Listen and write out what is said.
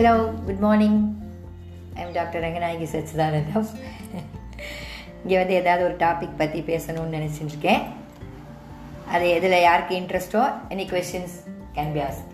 Hello good morning I'm doctor Ranganayaki Sachidanandam இங்கே வந்து ஏதாவது ஒரு டாபிக் பற்றி பேசணும்னு நினச்சிட்டு இருக்கேன். அது எதில் யாருக்கு இன்ட்ரெஸ்ட்டோ any questions can be ask